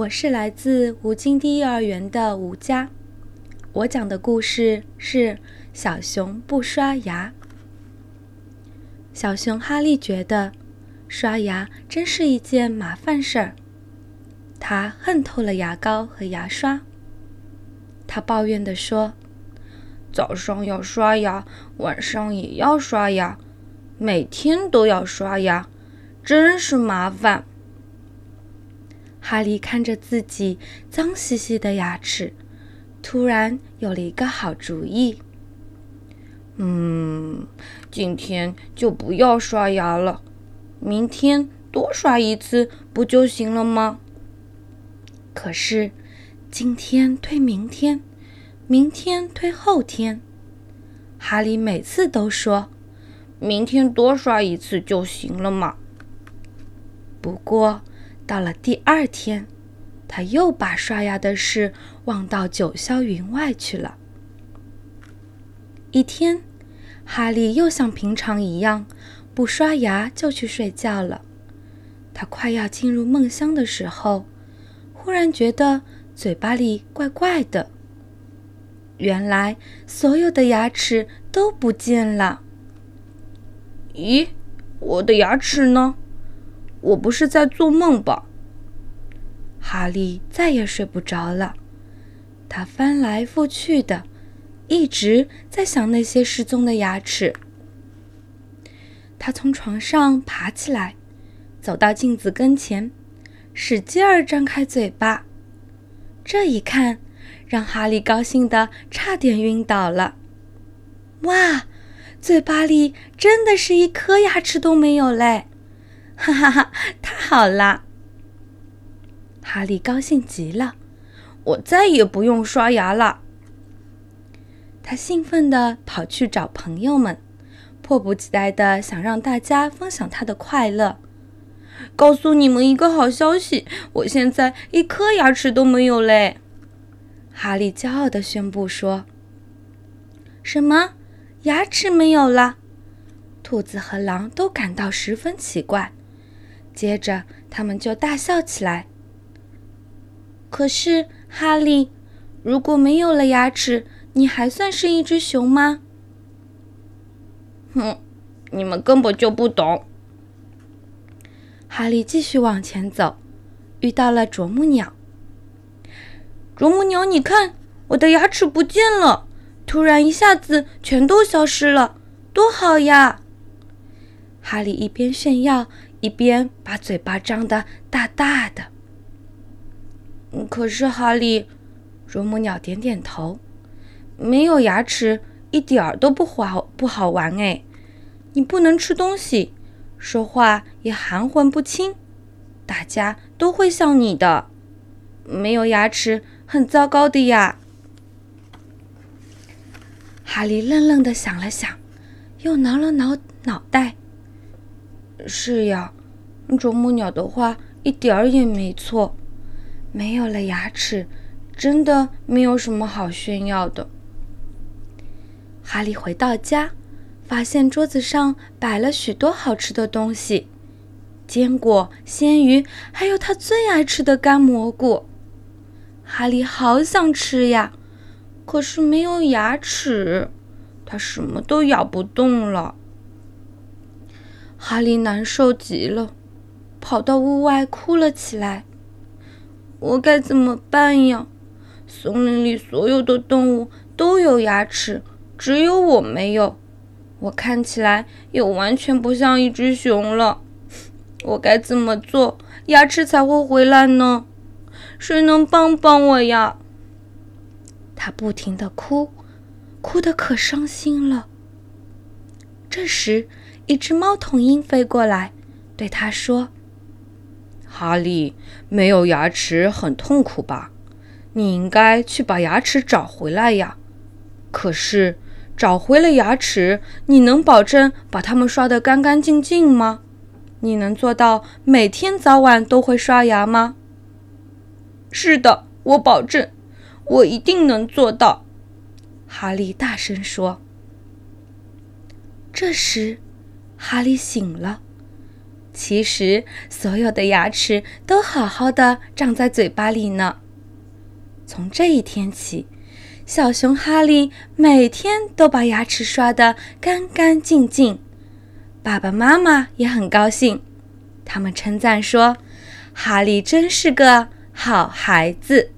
我是来自吴金地幼儿园的吴佳，我讲的故事是小熊不刷牙。小熊哈利觉得刷牙真是一件麻烦事儿，他恨透了牙膏和牙刷。他抱怨地说：“早上要刷牙，晚上也要刷牙，每天都要刷牙，真是麻烦。”哈利看着自己脏兮兮的牙齿，突然有了一个好主意。嗯，今天就不要刷牙了，明天多刷一次不就行了吗？可是，今天推明天，明天推后天，哈利每次都说：“明天多刷一次就行了嘛。”不过，到了第二天，他又把刷牙的事忘到九霄云外去了。一天，哈利又像平常一样不刷牙就去睡觉了。他快要进入梦乡的时候，忽然觉得嘴巴里怪怪的。原来所有的牙齿都不见了。咦，我的牙齿呢？我不是在做梦吧？哈利再也睡不着了，他翻来覆去的，一直在想那些失踪的牙齿。他从床上爬起来，走到镜子跟前，使劲儿张开嘴巴。这一看，让哈利高兴的差点晕倒了。哇，嘴巴里真的是一颗牙齿都没有嘞！哈哈哈，太好了！哈利高兴极了，我再也不用刷牙了。他兴奋地跑去找朋友们，迫不及待地想让大家分享他的快乐。告诉你们一个好消息，我现在一颗牙齿都没有嘞！哈利骄傲地宣布说：“什么？牙齿没有了？”兔子和狼都感到十分奇怪。接着，他们就大笑起来。可是，哈利，如果没有了牙齿，你还算是一只熊吗？哼，你们根本就不懂。哈利继续往前走，遇到了啄木鸟。啄木鸟，你看，我的牙齿不见了，突然一下子全都消失了，多好呀！哈利一边炫耀。一边把嘴巴张得大大的。可是哈利，啄木鸟点点头，没有牙齿一点儿都不好不好玩哎！你不能吃东西，说话也含混不清，大家都会笑你的。没有牙齿很糟糕的呀。哈利愣愣的想了想，又挠了挠脑袋。是呀，啄木鸟的话一点儿也没错。没有了牙齿，真的没有什么好炫耀的。哈利回到家，发现桌子上摆了许多好吃的东西：坚果、鲜鱼，还有他最爱吃的干蘑菇。哈利好想吃呀，可是没有牙齿，他什么都咬不动了。哈利难受极了，跑到屋外哭了起来。我该怎么办呀？森林里所有的动物都有牙齿，只有我没有。我看起来也完全不像一只熊了。我该怎么做，牙齿才会回来呢？谁能帮帮我呀？他不停的哭，哭得可伤心了。这时，一只猫头鹰飞过来，对他说：“哈利，没有牙齿很痛苦吧？你应该去把牙齿找回来呀。可是，找回了牙齿，你能保证把它们刷得干干净净吗？你能做到每天早晚都会刷牙吗？”“是的，我保证，我一定能做到。”哈利大声说。这时，哈利醒了，其实所有的牙齿都好好的长在嘴巴里呢。从这一天起，小熊哈利每天都把牙齿刷得干干净净。爸爸妈妈也很高兴，他们称赞说：“哈利真是个好孩子。”